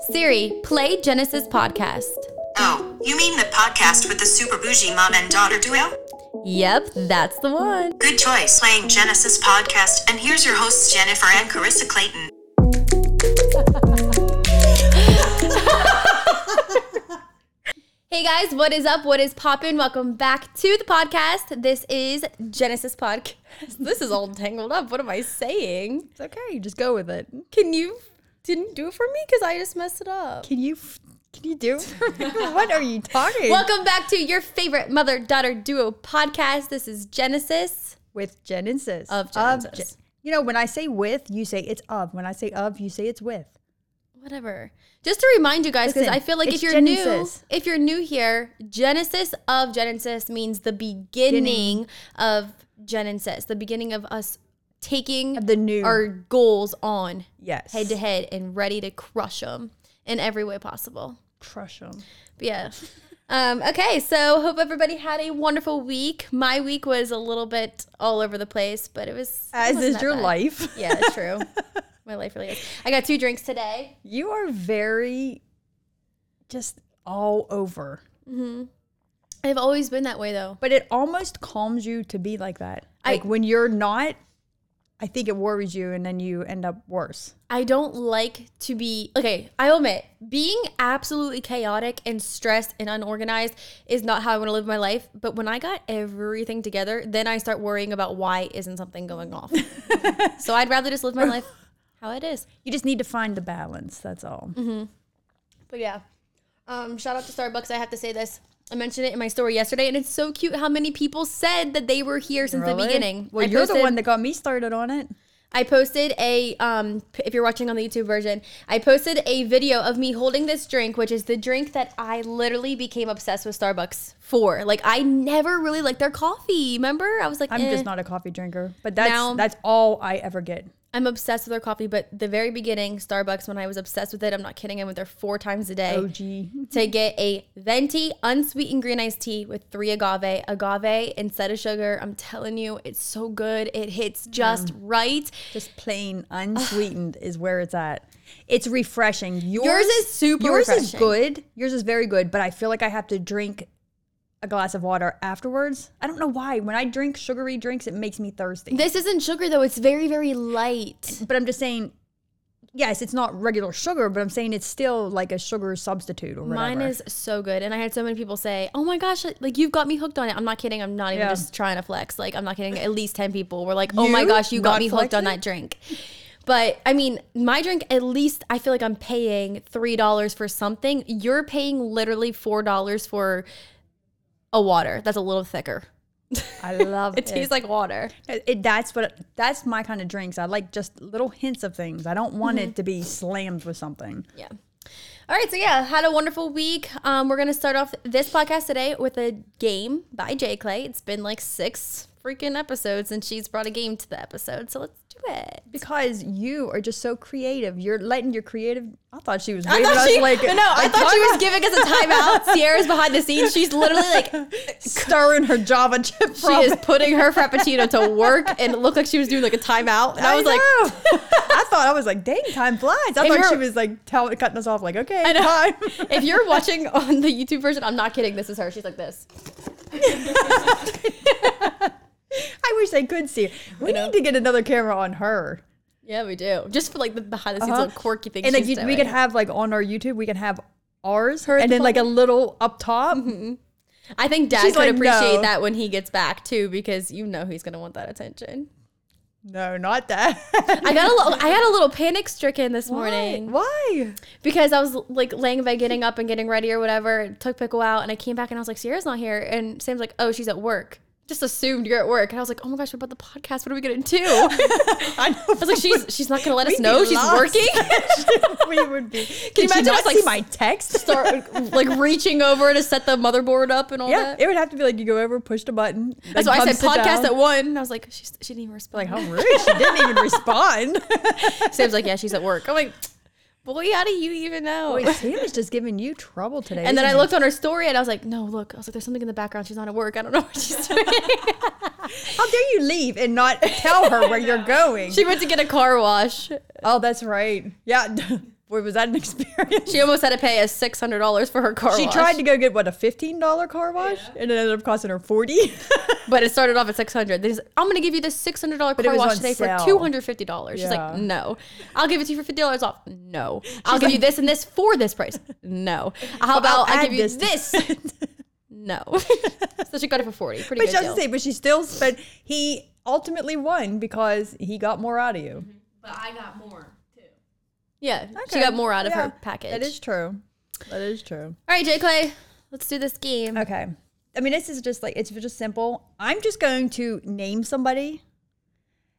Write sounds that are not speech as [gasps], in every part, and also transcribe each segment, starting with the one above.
Siri, play Genesis podcast. Oh, you mean the podcast with the super bougie mom and daughter duo? Yep, that's the one. Good choice, playing Genesis podcast. And here's your hosts, Jennifer and Carissa Clayton. [laughs] Hey guys, what is up? What is poppin'? Welcome back to the podcast. This is Genesis podcast. [laughs] This is all tangled up. What am I saying? It's okay. Just go with it. Can you didn't do it for me because I just messed it up. Can you? Can you do? [laughs] what are you talking? Welcome back to your favorite mother daughter duo podcast. This is Genesis. with Genesis Of Ge- Genesis. you know, when I say with, you say it's of. When I say of, you say it's with. Whatever. Just to remind you guys, because I feel like if you're Genesis. new, if you're new here, Genesis of Genesis means the beginning of Genesis, the beginning of us taking the new. our goals on Yes. head to head and ready to crush them in every way possible. Crush them. But yeah. Um, okay, so hope everybody had a wonderful week. My week was a little bit all over the place, but it was As wasn't is your bad. life. Yeah, it's true. [laughs] My life really is. I got two drinks today. You are very just all over. Mm-hmm. I've always been that way though. But it almost calms you to be like that. I- Like when you're not, I think it worries you and then you end up worse. I don't like to be okay. I'll admit, being absolutely chaotic and stressed and unorganized is not how I want to live my life. But when I got everything together, then I start worrying about why isn't something going off. [laughs] so I'd rather just live my life how it is. You just need to find the balance. That's all. Mm-hmm. But yeah, um, shout out to Starbucks. I have to say this. I mentioned it in my story yesterday, and it's so cute how many people said that they were here since the beginning. Well, I you're the one that got me started on it. I posted a um if you're watching on the YouTube version, I posted a video of me holding this drink, which is the drink that I literally became obsessed with Starbucks for. Like I never really liked their coffee. Remember? I was like, I'm eh. just not a coffee drinker, but that's Now- that's all I ever get. I'm obsessed with their coffee, but the very beginning, Starbucks, when I was obsessed with it, I'm not kidding, I went there four times a day OG. [laughs] to get a venti unsweetened green iced tea with three agave. Agave instead of sugar. I'm telling you, it's so good. It hits just right. Just plain unsweetened is where it's at. It's refreshing. Yours, Yours is super Yours is good. Yours is very good, but I feel like I have to drink a glass of water afterwards. I don't know why. When I drink sugary drinks, it makes me thirsty. This isn't sugar though. It's very, very light. but I'm just saying, yes, it's not regular sugar, but I'm saying it's still like a sugar substitute or whatever. Mine is so good. And I had so many people say, Oh my gosh, like you've got me hooked on it. I'm not kidding. I'm not even Yeah. just trying to flex. Like, I'm not kidding. At least 10 people were like, Oh my gosh, you got me hooked on that drink. But I mean, my drink, at least I feel like I'm paying $3 for something. You're paying literally $4 for a water that's a little thicker. I love It [laughs] it tastes like water. It, it- that's what that's my kind of drinks. I like just little hints of things. I don't want Mm-hmm. it to be slammed with something. Yeah. All right, so yeah, had a wonderful week. Um, we're gonna start off this podcast today with a game by Jay Clay. It's been like six freaking episodes, and she's brought a game to the episode. So let's Because you are just so creative. You're letting your creative. I thought she was I waving thought us she, like no, I like, thought she was giving us a timeout. [laughs] Sierra's behind the scenes. She's literally like, [laughs] stirring her Java chip. she is putting her [laughs] frappuccino to work, and it looked like she was doing like a timeout. And I, was like. I thought I was like, dang, time flies. I If thought she was like tell, cutting us off. Like, okay, I know. time. if you're watching on the YouTube version, I'm not kidding. This is her. She's like this. [laughs] I wish I could see. Her. We need to get another camera on her. Yeah, we do. Just for like the behind the scenes Uh-huh. little quirky things. and like she's you, we doing. could have like on our YouTube, we can have ours, Her at and the then like a little up top. I think Dad She's could like, appreciate no. that when he gets back too, because you know he's gonna want that attention. No, not that. [laughs] I got a little, I got a little panic stricken this morning Why? because I was like laying in bed, getting up and getting ready or whatever. Took Pickle out, and I came back and I was like, Sierra's not here, and Sam's like, Oh, she's at work. Just assumed you're at work, and I was like, Oh my gosh, what about the podcast? What are we gonna do? [laughs] I [laughs] I was like, She's she's not gonna let us know she's lost. working. [laughs] we would be. Can you imagine us, like, see my text? Start like reaching over to set the motherboard up and all yeah, that. it would have to be like you go over, push the button. That's why I said podcast down. at one. And I was like, she's, she didn't even respond. Like how rude! She didn't even respond. Sam's like, yeah, she's at work. I'm like, boy, how do you even know? Boy, [laughs] Sam is just giving you trouble today. and then I isn't looked on her story and I was like, no, look. I was like, there's something in the background. She's not at work. I don't know what she's doing. [laughs] How dare you leave and not tell her where you're going? [laughs] she went to get a car wash. oh, that's right. Yeah. Boy, was that an [laughs] experience. She almost had to pay us six hundred dollars for her car She wash. tried to go get what a fifteen dollar car wash, and it ended up costing her forty. [laughs] but it started off at six hundred. I'm gonna give you this six hundred dollar car wash today sale. for two hundred fifty dollars. She's like, no, I'll give it to you for fifty dollars off. No, I'll give you this and this for this price. [laughs] No, how I'll about I give you this this? no, so she got it for forty. Pretty but good she has deal. to say, but she still spent. He ultimately won because he got more out of you. Mm-hmm. But I got more Yeah, she got more out of Yeah, her package. That is true. That is true. All right, J Clay, let's do this game. Okay. I mean, this is just like it's just simple. I'm just going to name somebody.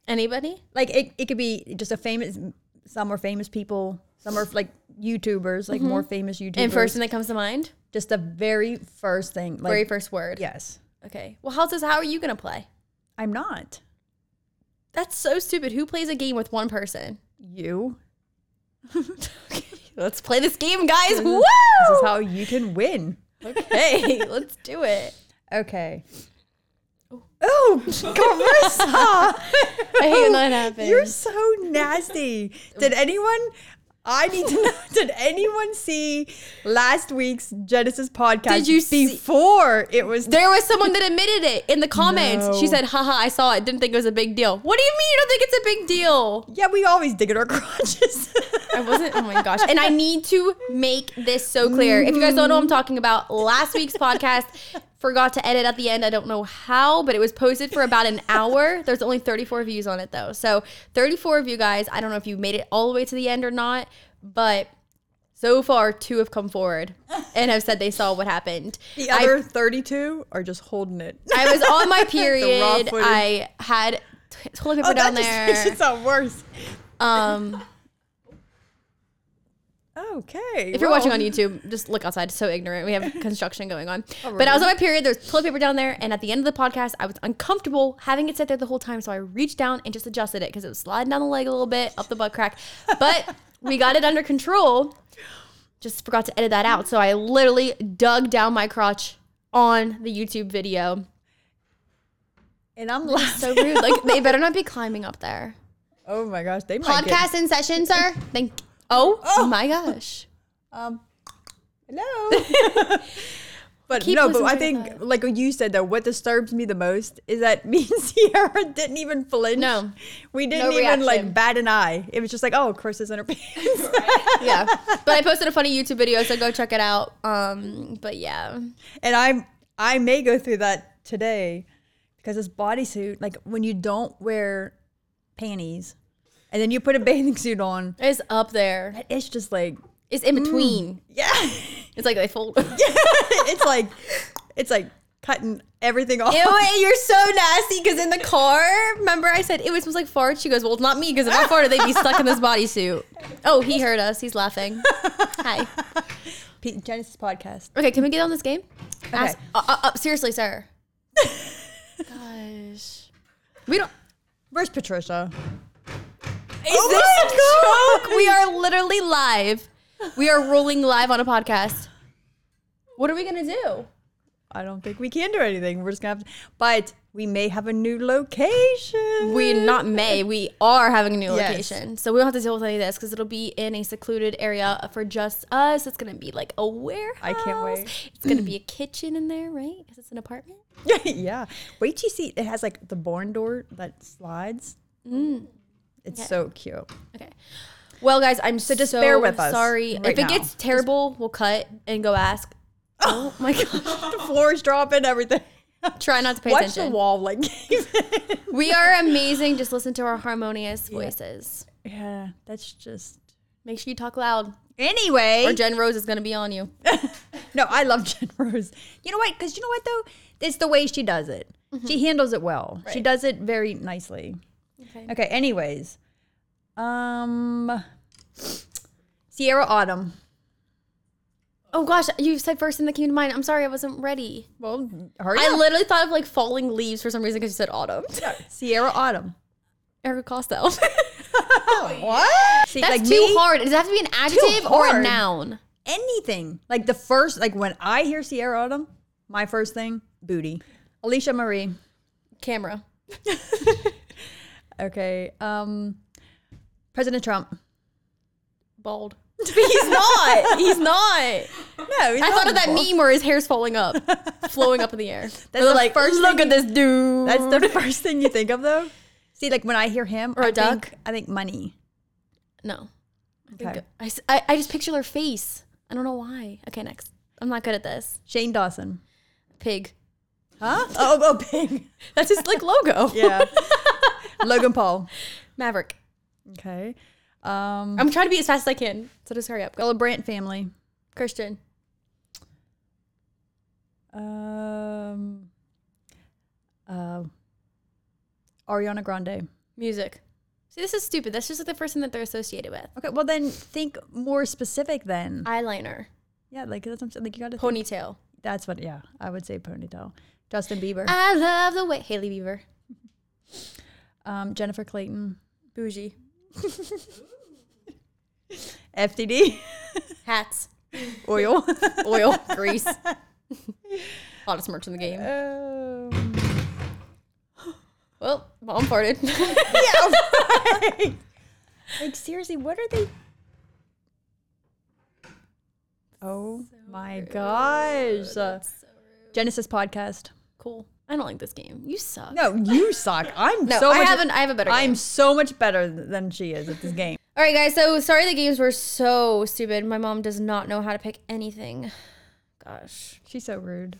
Anybody? Like it, it could be just a famous. Some are famous people. Some are like YouTubers, like more mm-hmm. famous YouTubers. And first thing that comes to mind, just the very first thing. Like, very first word. Yes. Okay. Well, how's this? How are you gonna play? I'm not. That's so stupid. Who plays a game with one person? You. [laughs] Let's play this game, guys. Woo! This is how you can win. Okay, [laughs] let's do it. Okay. Oh, oh Carissa! [laughs] I hate when that oh, happens. You're so nasty. Did anyone? I need to know. Did anyone see last week's Genesis podcast? Did you see- before it was? There was someone that admitted it in the comments. She No. said, haha, I saw it. Didn't think it was a big deal. What do you mean you don't think it's a big deal? yeah, we always dig at our crotches. I wasn't. Oh my gosh. And I need to make this so clear. If you guys don't know what I'm talking about, last week's podcast forgot to edit at the end. I don't know how, but it was posted for about an [laughs] hour. There's only 34 views on it though. So 34 of you guys, I don't know if you made it all the way to the end or not, but so far two have come forward and have said they saw what happened. [laughs] the I- other 32 are just holding it. I was on my [laughs] period. I had toilet paper Oh, down that just there. makes it sound worse. Um, Okay. if you're watching on YouTube, just look outside. It's so ignorant. We have [laughs] construction going on. Oh, But I was on my period. There's toilet paper down there, and at the end of the podcast, I was uncomfortable having it sit there the whole time. So I reached down and just adjusted it because it was sliding down the leg a little bit, up the butt crack. But we got it under control. Just forgot to edit that out. So I literally dug down my crotch on the YouTube video. and I'm like, So [laughs] rude. Like [laughs] they better not be climbing up there. oh my gosh, they might get- Podcast in session, sir. Thank. Oh, my gosh. Um, hello. [laughs] but Keep no, but I think, like you said though, what disturbs me the most is that [laughs] me and Sierra didn't even flinch. No. we didn't No even reaction. like bat an eye. It was just like, oh, Chris is in her [laughs] pants. yeah. But I posted a funny YouTube video, so go check it out. Um, but yeah. and I'm, I may go through that today because this bodysuit, like when you don't wear panties, and then you put a bathing suit on, It's up there. it's just like, It's in between. yeah, It's like they fold. [laughs] yeah. it's like, it's like cutting everything off. Ew, you're so nasty because in the car, remember I said it was, was like farts? She goes, Well, it's not me because if I farted, they'd be stuck in this bodysuit. Oh, he heard us. He's laughing. Hi. Genesis podcast. Okay, can we get on this game? Okay. Ask, uh, uh, uh, seriously, sir. [laughs] Gosh. We don't. Where's Patricia? Is Oh this a joke? We are literally live. We are rolling live on a podcast. What are we gonna do? I don't think we can do anything. We're just gonna have to, but we may have a new location. We not may. We are having a new Yes. location, so we don't have to deal with any of this because it'll be in a secluded area for just us. It's gonna be like a warehouse. I can't wait. It's gonna be a kitchen in there, right? Because it's an apartment. [laughs] yeah. Wait till you see it has like the barn door that slides. Mm. It's so cute. Okay. Well, guys, I'm so just bear with us sorry. right if it now. gets terrible, we'll cut and go ask. [laughs] Oh my gosh! The floor's dropping, everything. [laughs] Try not to pay Watch attention. the wall like [laughs] We are amazing. Just listen to our harmonious voices. Yeah, that's just Make sure you talk loud, Anyway. or Jen Rose is gonna be on you. no, I love Jen Rose. You know what? Because you know what though? It's the way she does it. Mm-hmm. She handles it well. She does it very nicely. Okay. Okay. Anyways, um, Sierra Autumn. Oh gosh, you said first thing that came to mind. I'm sorry, I wasn't ready. Well, hurry I up. literally thought of like falling leaves for some reason because you said autumn. [laughs] Sierra Autumn. Erica Costello. [laughs] What? See, That's like too me, hard. Does it have to be an adjective or a hard. noun? anything. Like the first, like when I hear Sierra Autumn, my first thing, booty. Alisha Marie. Camera. [laughs] Okay. Um, President Trump. Bald. But [laughs] he's not. He's not. No, he's I thought of that meme where his hair's falling up, flowing up in the air. [laughs] That's the like, first look at this dude. That's the first thing you think of, though. See, like when I hear him, Or a I duck. Think, I think money. no. Okay. I, think- Okay. I, s- I- I just picture their face. I don't know why. Okay, next. I'm not good at this. Shane Dawson. Pig. Huh? oh, oh, pig. [laughs] That's his like logo. Yeah. Logan Paul. [laughs] Maverick. Okay. Um, I'm trying to be as fast as I can. So just hurry up. Go. Bella Brandt family. Christian. Um, uh, Ariana Grande. Music. See, this is stupid. That's just like the first thing that they're associated with. Okay, well then think more specific then. Eyeliner. yeah, like that's what I'm saying. Like you got to. Ponytail. That's what. Yeah, I would say ponytail. Justin Bieber. I love the way. Hailey Bieber. Um, Jennifer Clayton. Bougie. [laughs] FTD. Hats. Oil. Oil. Grease. [laughs] Hottest merch in the game. um, Well, mom farted. [laughs] yeah, right. Like seriously, what are they? Oh my gosh! Uh, Genesis podcast. cool. I don't like this game. You suck. No, you [laughs] suck. I'm No, so I much. haven't. I have a better. Game. I'm so much better than she is at this game. [laughs] All right, guys. So sorry the games were so stupid. My mom does not know how to pick anything. Gosh. She's so rude.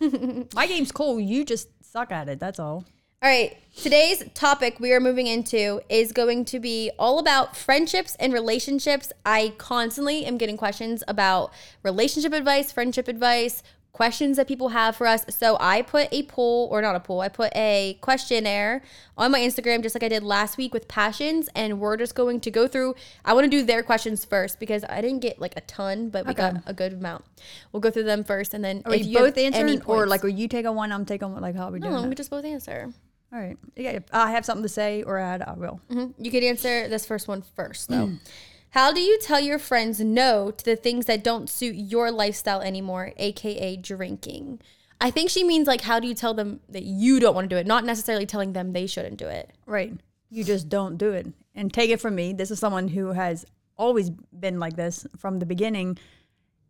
[laughs] My game's cool. You just suck at it. That's all. All right. Today's topic we are moving into is going to be all about friendships and relationships. I constantly am getting questions about relationship advice, friendship advice, questions that people have for us. So I put a poll, or not a poll, I put a questionnaire on my Instagram, just like I did last week with passions. And we're just going to go through, I want to do their questions first because I didn't get like a ton, but we got a good amount. We'll go through them first. And then Are if you both answer or like, are you take taking one? I'm taking one. Like, how are we doing? no, that? we just both answer. All right. Yeah, if I have something to say or add, I will. Mm-hmm. You could answer this first one first, though. [clears throat] How do you tell your friends no to the things that don't suit your lifestyle anymore, aka drinking? I think she means like, how do you tell them that you don't want to do it, not necessarily telling them they shouldn't do it. Right. You just don't do it. And take it from me. This is someone who has always been like this from the beginning.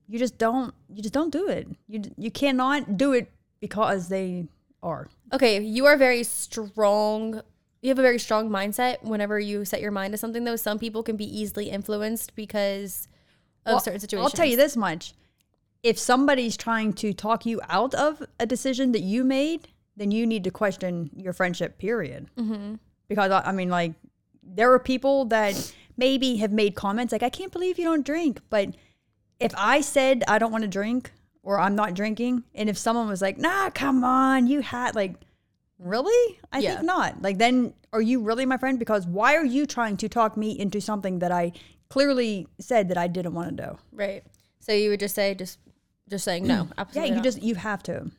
You just don't. You just don't do it. You you cannot do it because they are. Okay, you are very strong. You have a very strong mindset whenever you set your mind to something, though. Some people can be easily influenced because of Well, certain situations. I'll tell you this much. If somebody's trying to talk you out of a decision that you made, then you need to question your friendship, period. Mm-hmm. Because, I I mean, like, there are people that maybe have made comments like, I can't believe you don't drink. But if I said I don't want to drink or I'm not drinking, and if someone was like, nah, come on, you had, like, really? I Yeah. think not. Like, then are you really my friend? Because why are you trying to talk me into something that I clearly said that I didn't want to do? Right. So you would just say, just, just saying no. [clears throat] Yeah, you not. just you have to.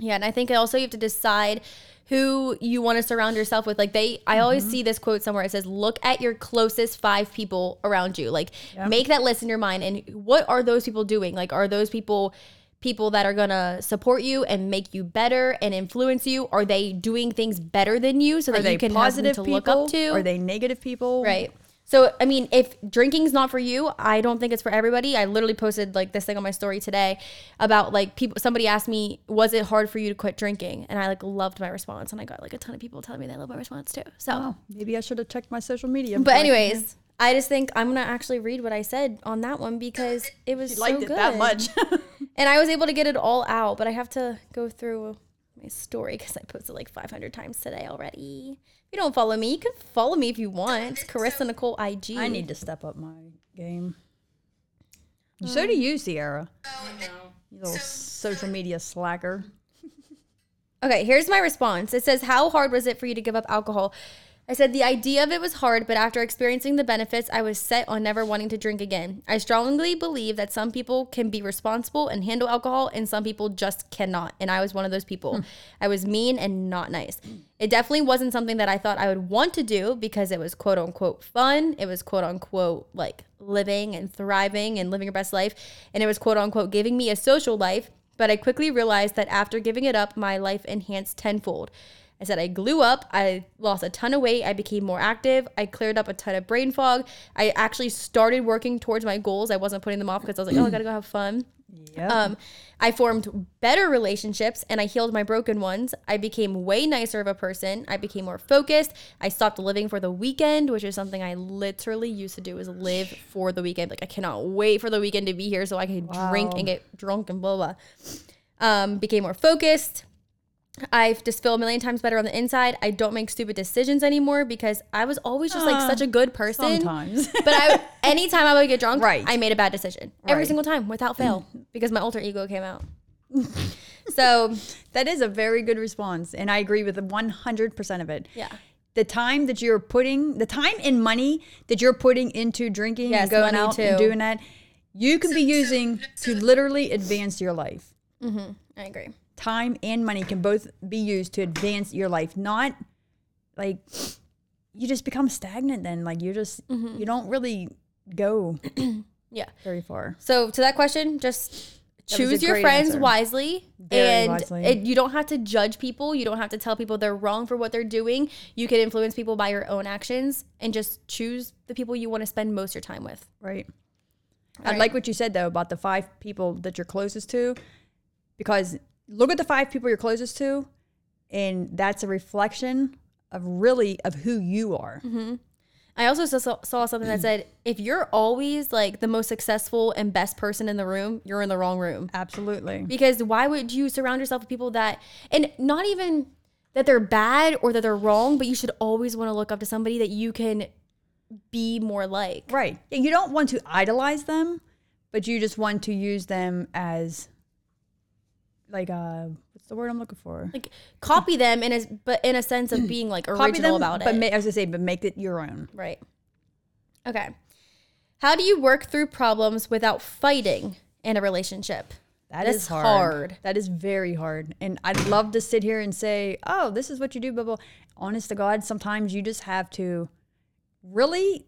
Yeah, and I think also you have to decide who you want to surround yourself with. Like they I always Mm-hmm. see this quote somewhere. It says, "Look at your closest 5 people around you." Like make that list in your mind and what are those people doing? Like are those people people that are going to support you and make you better and influence you? Are they doing things better than you so Are that you can positive have to people? look up to? Are they negative people? Right. So, I mean, if drinking's not for you, I don't think it's for everybody. I literally posted like this thing on my story today about like people. Somebody asked me, "Was it hard for you to quit drinking?" And I like loved my response, and I got like a ton of people telling me they love my response too. So, maybe I should have checked my social media. but anyways, I just think I'm gonna actually read what I said on that one because it was [laughs] She so liked it good. that much. [laughs] and I was able to get it all out. But I have to go through my story because I posted like 500 times today already. If you don't follow me, you can follow me if you want. It's Carissa Nicole IG. I need to step up my game. Mm. So do you, Sierra. Oh, you little social media slacker. Okay, here's my response. It says, How hard was it for you to give up alcohol? I said, The idea of it was hard, but after experiencing the benefits, I was set on never wanting to drink again. I strongly believe that some people can be responsible and handle alcohol, and some people just cannot. And I was one of those people. Hmm. I was mean and not nice. It definitely wasn't something that I thought I would want to do because it was quote unquote fun. It was quote unquote like living and thriving and living your best life. And it was quote unquote giving me a social life. But I quickly realized that after giving it up, my life enhanced tenfold. I said I grew up, I lost a ton of weight, I became more active, I cleared up a ton of brain fog. I actually started working towards my goals. I wasn't putting them off because I was like, oh, I gotta go have fun. Yep. Um, I formed better relationships and I healed my broken ones. I became way nicer of a person. I became more focused. I stopped living for the weekend, which is something I literally used to do is live for the weekend. Like I cannot wait for the weekend to be here so I can drink and get drunk and blah blah. Um, became more focused. I just feel a million times better on the inside. I don't make stupid decisions anymore because I was always just like Uh, such a good person. Sometimes. [laughs] But I, anytime I would get drunk, Right. I made a bad decision every single time without fail [clears throat] because my alter ego came out. so [laughs] that is a very good response. And I agree with 100% of it. yeah, The time that you're putting, the time and money that you're putting into drinking Yes, and going out too. and doing that, you can be [laughs] using to literally advance your life. I agree. Time and money can both be used to advance your life not like you just become stagnant then like you just mm-hmm. you don't really go [clears throat] Yeah. very far So to that question, just That choose your friends answer. wisely, Very and wisely. It, you don't have to judge people. You don't have to tell people they're wrong for what they're doing. You can influence people by your own actions, and just choose the people you want to spend most of your time with. right i Right. like what you said though about the five people that you're closest to because look at the five people you're closest to and that's a reflection of really of who you are mm-hmm. I also saw, saw something that said if you're always like the most successful and best person in the room, you're in the wrong room. absolutely Because why would you surround yourself with people that, and not even that they're bad or that they're wrong, but you should always want to look up to somebody that you can be more like. right you don't want to idolize them but you just want to use them as like uh what's the word i'm looking for Like copy them in a, but in a sense of being like original copy them about but it. But as i say but make it your own right. Okay. How do you work through problems without fighting in a relationship? That That's is hard. hard. That is very hard. And I'd love to sit here and say, oh, this is what you do, blah, blah. Honest to God, sometimes you just have to really,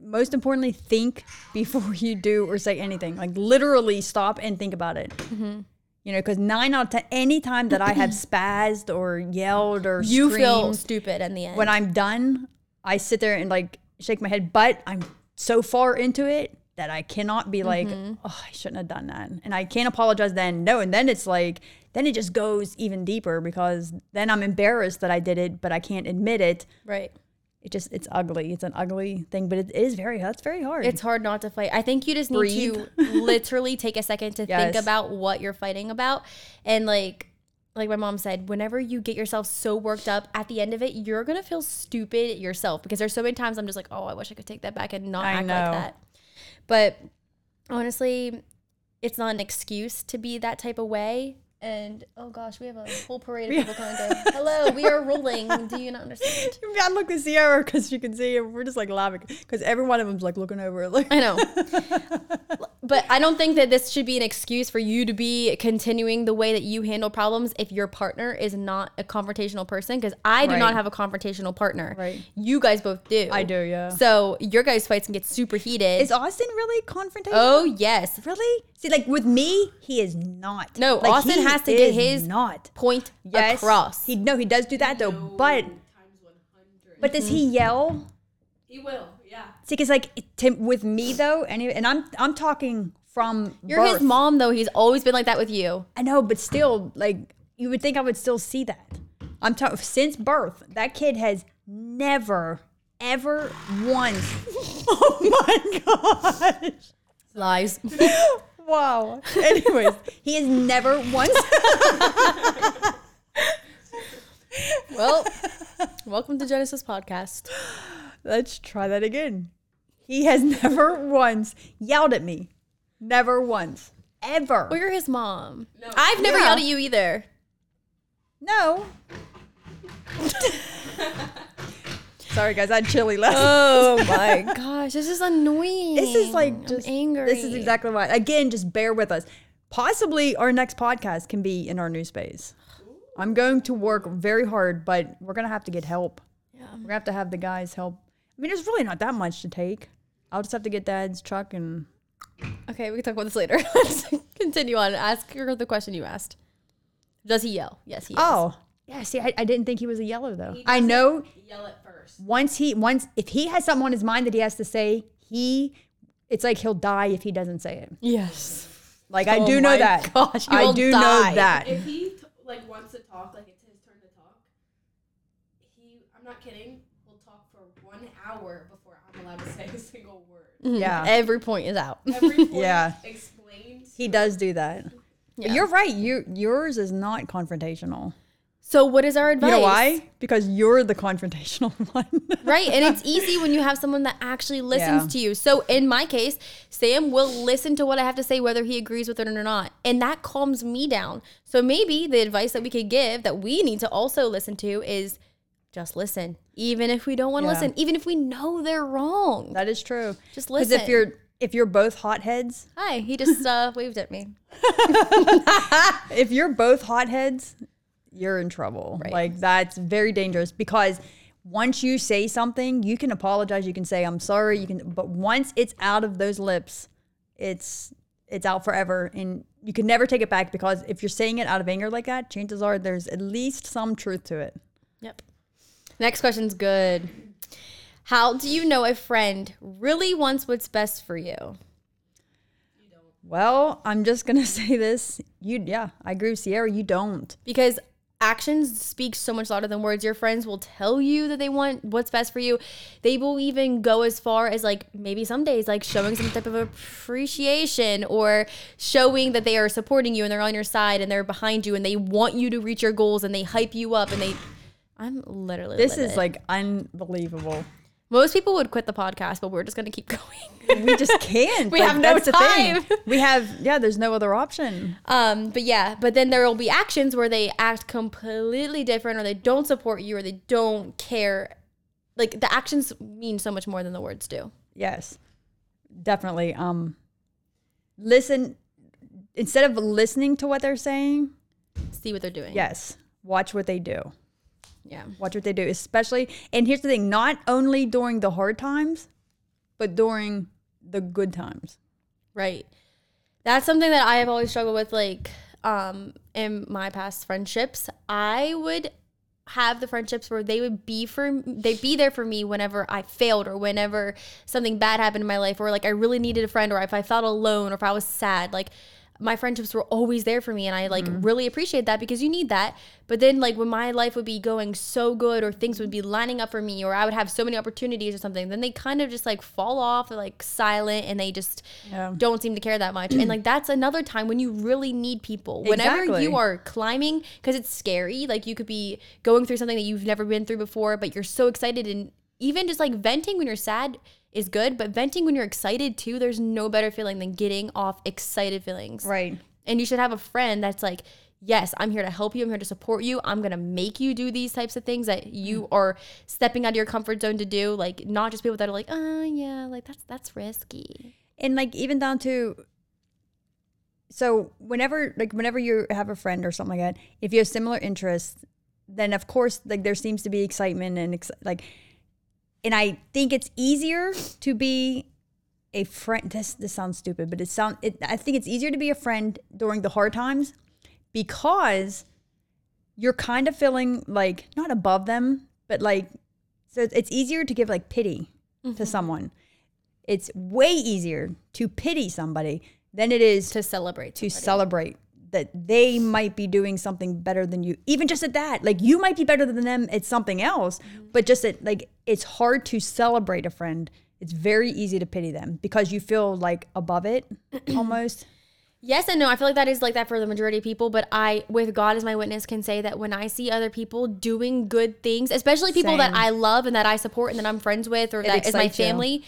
most importantly, think [laughs] before you do or say anything. Like literally stop and think about it. Mm-hmm. You know, because nine out of ten, any time that I have [clears throat] spazzed or yelled or You feel stupid in the end. when I'm done, I sit there and like shake my head, but I'm so far into it that I cannot be like, Mm-hmm. oh, I shouldn't have done that. And I can't apologize then. No. And then it's like, then it just goes even deeper because then I'm embarrassed that I did it, but I can't admit it. right. It just, it's ugly. It's an ugly thing, but it is very, that's very hard. It's hard not to fight. I think you just need Breathe. to [laughs] literally take a second to think about what you're fighting about. And like like my mom said, whenever you get yourself so worked up, at the end of it, you're gonna feel stupid yourself because there's so many times I'm just like, oh, I wish I could take that back and not I act know. like that. But honestly, it's not an excuse to be that type of way. And oh gosh, we have a whole parade of people coming. [laughs] Hello, we are rolling. Do you not understand? [laughs] I look at Sierra because you can see. We're just like laughing because every one of them's like looking over. Like, I know. [laughs] but I don't think that this should be an excuse for you to be continuing the way that you handle problems if your partner is not a confrontational person. Because I do not have a confrontational partner. Right. You guys both do. I do, yeah. So your guys' fights can get super heated. is Austin really confrontational? oh, yes. Really? See, like with me, he is not. No, Like, Austin he has to get his not. point Yes, across. He no, he does do that though. But but does he mm-hmm. yell? He will, yeah. See, because like to, with me though, and and I'm I'm talking from You're his mom, though. He's always been like that with you. I know, but still, like you would think I would still see that. I'm talking since birth. That kid has never, ever once. [laughs] [laughs] oh my gosh! Lies. Wow. [laughs] Anyways, he has never once. [laughs] well, welcome to Genesis Podcast. Let's try that again. He has never once yelled at me. Never once. Ever. Well, you're his mom. No. I've never Yeah. yelled at you either. no. [laughs] Sorry, guys. I had chili left. Oh my gosh, this is annoying. this is like I'm just angry. This is exactly why. Again, just bear with us. Possibly our next podcast can be in our new space. I'm going to work very hard, but we're gonna have to get help. Yeah. We're gonna have to have the guys help. I mean, there's really not that much to take. I'll just have to get Dad's truck and Okay, we can talk about this later. [laughs] Let's continue on. Ask her the question you asked. Does he yell? Yes, he yells. Oh, Yeah, see, I, I didn't think he was a yeller though. I know Yell it first. once he once if he has something on his mind that he has to say, he it's like he'll die if he doesn't say it. Yes. Like I Oh do know that. gosh, I do die. know that. If he t- like wants to talk, like it's his turn to talk, he I'm not kidding. Will talk for one hour before I'm allowed to say a single word. Mm-hmm. Yeah. Every point is out. Every point [laughs] Yeah. explains. He does do that. Yeah. you're right. You yours is not confrontational. So what is our advice? You know why? Because you're the confrontational [laughs] one. Right. And it's easy when you have someone that actually listens Yeah. to you. So in my case, Sam will listen to what I have to say, whether he agrees with it or not. And that calms me down. So maybe the advice that we could give that we need to also listen to is just listen. Even if we don't want to Yeah. listen, even if we know they're wrong. that is true. Just listen. Because if you're if you're both hotheads, Hi, he just uh, [laughs] waved at me. [laughs] if you're both hotheads, you're in trouble. Right. Like that's very dangerous because once you say something, you can apologize, you can say I'm sorry, you can but once it's out of those lips, it's it's out forever and you can never take it back because if you're saying it out of anger like that, chances are there's at least some truth to it. Yep. Next question's good. How do you know a friend really wants what's best for you? Well, I'm just gonna [laughs] say this. You yeah, I agree with Sierra, you don't. because actions speak so much louder than words. Your friends will tell you that they want what's best for you. They will even go as far as like maybe some days like showing some type of appreciation or showing that they are supporting you and they're on your side and they're behind you and they want you to reach your goals and they hype you up and they I'm literally This livid. is like unbelievable. Most people would quit the podcast, but we're just gonna keep [laughs] going. We just can't. [laughs] We Like, have no that's the thing. time. [laughs] We have yeah, there's no other option. Um, but yeah, but then there will be actions where they act completely different or they don't support you or they don't care. Like the actions mean so much more than the words do. Yes, definitely. Um, listen instead of listening to what they're saying. See what they're doing. Yes, watch what they do. Yeah. Watch what they do, especially. And here's the thing: not only during the hard times, but during the good times. Right. That's something that I have always struggled with, like, um, in my past friendships. I would have the friendships where they would be for they'd be there for me whenever I failed or whenever something bad happened in my life or like I really needed a friend or if I felt alone or if I was sad. Like my friendships were always there for me and I like mm-hmm. really appreciate that because you need that. But then like when my life would be going so good or things would be lining up for me or I would have so many opportunities or something, then they kind of just like fall off, they're like silent and they just Yeah. don't seem to care that much. and like that's another time when you really need people. Whenever you are climbing, because it's scary, like you could be going through something that you've never been through before, but you're so excited and even just like venting when you're sad is good, but venting when you're excited too, there's no better feeling than getting off excited feelings. Right. And you should have a friend that's like, yes, I'm here to help you. I'm here to support you. I'm going to make you do these types of things that you mm. are stepping out of your comfort zone to do. Like, not just people that are like, oh, yeah, like that's, that's risky. and like even down to so whenever like whenever you have a friend or something like that if you have similar interests then of course like there seems to be excitement and ex- like and i think it's easier to be a friend this this sounds stupid but it sound it, i think it's easier to be a friend during the hard times because you're kind of feeling like not above them but like so it's- easier to give like pity to mm-hmm. someone it's way easier to pity somebody than it is to, To celebrate. to celebrate that they might be doing something better than you even just at that like you might be better than them at something else but just at like it's hard to celebrate a friend it's very easy to pity them because you feel like above it [clears throat] almost Yes and no. I feel like that is like that for the majority of people, but I, with God as my witness, can say that when I see other people doing good things, especially people that I love and that I support and that I'm friends with or that is my family you.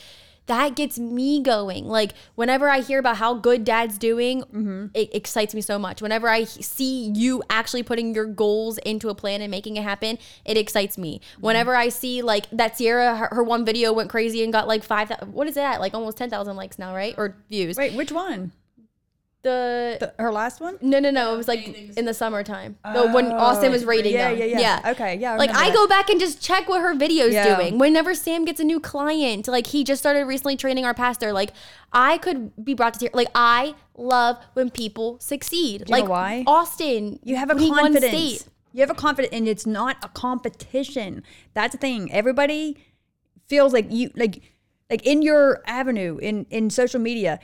That gets me going. Like whenever I hear about how good dad's doing, Mm-hmm. it excites me so much. Whenever I see you actually putting your goals into a plan and making it happen, it excites me. Mm-hmm. Whenever I see like that Sierra, her, her one video went crazy and got like five, what is that? Like almost 10,000 likes now, right? Or views. wait which one The, the, her last one no, no, no. It was like in the summertime. No, when Austin was oh, rating yeah, them. yeah, yeah. Yeah. Okay, yeah, I Like remember I that. go back and just check what her video's Yeah. doing. Whenever Sam gets a new client, like he just started recently training our pastor. Like I could be brought to tears. Like I love when people succeed. you know like why? Austin, you have a when he won confidence state. You have a confidence, and it's not a competition. That's the thing. Everybody feels like you like like in your avenue in in social media.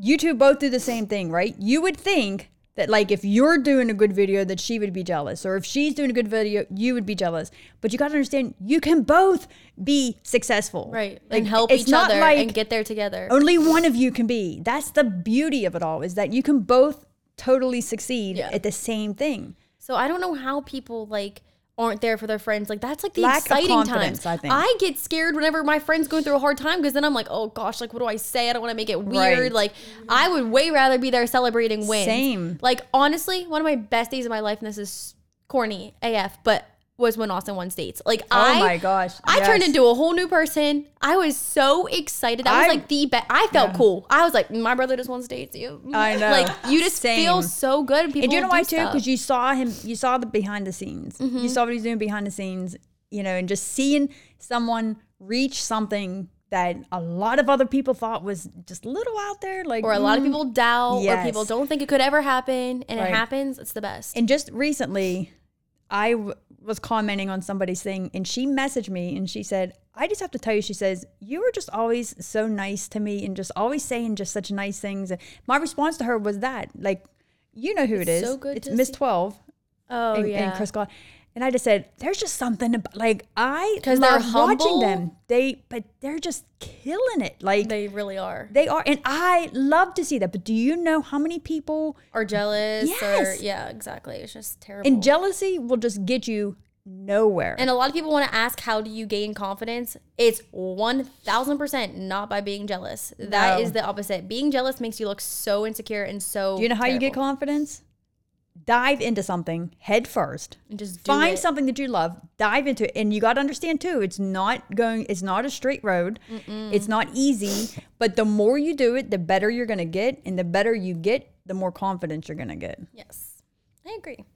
You two both do the same thing, right? You would think that like if you're doing a good video that she would be jealous or if she's doing a good video you would be jealous but you got to understand you can both be successful Right. like and help each other like and get there together. only one of you can be that's the beauty of it all is that you can both totally succeed Yeah. at the same thing So I don't know how people like aren't there for their friends. Like that's like the Lack exciting times. I think. I get scared whenever my friend's going through a hard time because then I'm like, oh gosh, like what do I say? I don't want to make it weird. Right. Like I would way rather be there celebrating wins. Same. Like honestly, one of my best days of my life, and this is corny AF, but was when Austin won states. Like I, Oh my gosh, I turned into a whole new person. I was so excited. That was I- like the best. I felt cool. I was like, my brother just won states. You, I [laughs] know. Like you just feel Same. so good. And people and do you know why too because you saw him you saw the behind the scenes Mm-hmm. you saw what he's doing behind the scenes you know and just seeing someone reach something that a lot of other people thought was just a little out there like or a lot of mm. people doubt or people don't think it could ever happen and Right. it happens it's the best And just recently, I w- was commenting on somebody's thing, and she messaged me and she said, I just have to tell you, she says, you were just always so nice to me and just always saying just such nice things. And my response to her was that, like, you know who it is. so good It's Miss see- 12 oh and, yeah and Chris Scott. And I just said, there's just something about, like, I 'Cause they're love watching humble? them. They, but they're just killing it. Like, they, really are they are. And I love to see that. But do you know how many people or jealous or Yes. yeah exactly it's just terrible and jealousy will just get you nowhere. and a lot of people want to ask how do you gain confidence it's 1000% not by being jealous That No. is the opposite being jealous makes you look so insecure and so Do you know how you get terrible. confidence? Dive into something head first. And just Find it. something that you love, dive into it. And you got to understand too, it's not going, it's not a straight road. It's not easy. But the more you do it, the better you're going to get. And the better you get, the more confidence you're going to get. Yes, I agree.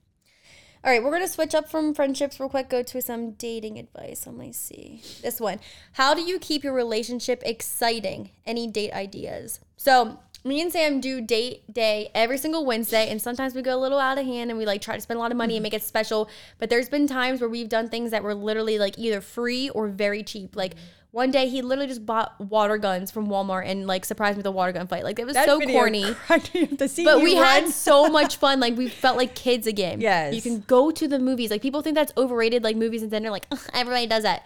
All right, we're gonna switch up from friendships real quick. Go to some dating advice. Let me see this one. How do you keep your relationship exciting? Any date ideas? So me and Sam do date day every single Wednesday, and sometimes we go a little out of hand and we like try to spend a lot of money and make it special. But there's been times where we've done things that were literally like either free or very cheap. Like one day he literally just bought water guns from Walmart and like surprised me with a water gun fight. Like it was so corny. [laughs] to see But we run. had so much fun. Like we felt like kids again. Yes. You can go to the movies. Like people think that's overrated, like movies and dinner. Like [laughs] everybody does that.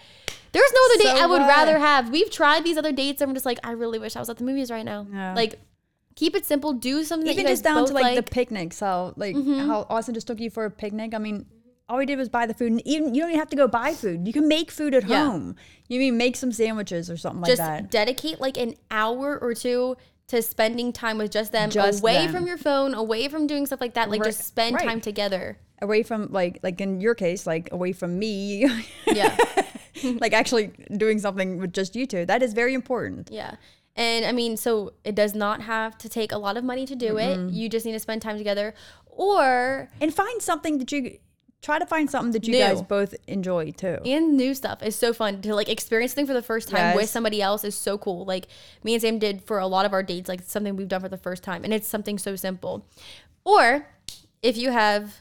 There's no other So date I would what? rather have. We've tried these other dates and I'm just like, I really wish I was at the movies right now. Yeah. Like keep it simple. Do something even that you guys just down to like, like. the picnics how like mm-hmm. how austin just took you for a picnic i mean all we did was buy the food and even you don't even have to go buy food you can make food at Yeah. home you mean make some sandwiches or something just like that Just dedicate like an hour or two to spending time with just them, Just away them. from your phone, away from doing stuff like that. Like Right- just spend right. time together. away from like like in your case like away from me Yeah. [laughs] like actually doing something with just you two that is very important Yeah. And I mean, so it does not have to take a lot of money to do it. You just need to spend time together. Or and find something that you try to find something that you New. guys both enjoy too and new stuff is so fun to like experience something for the first time with somebody else is so cool. Like me and Sam did for a lot of our dates, like something we've done for the first time, and it's something so simple. Or if you have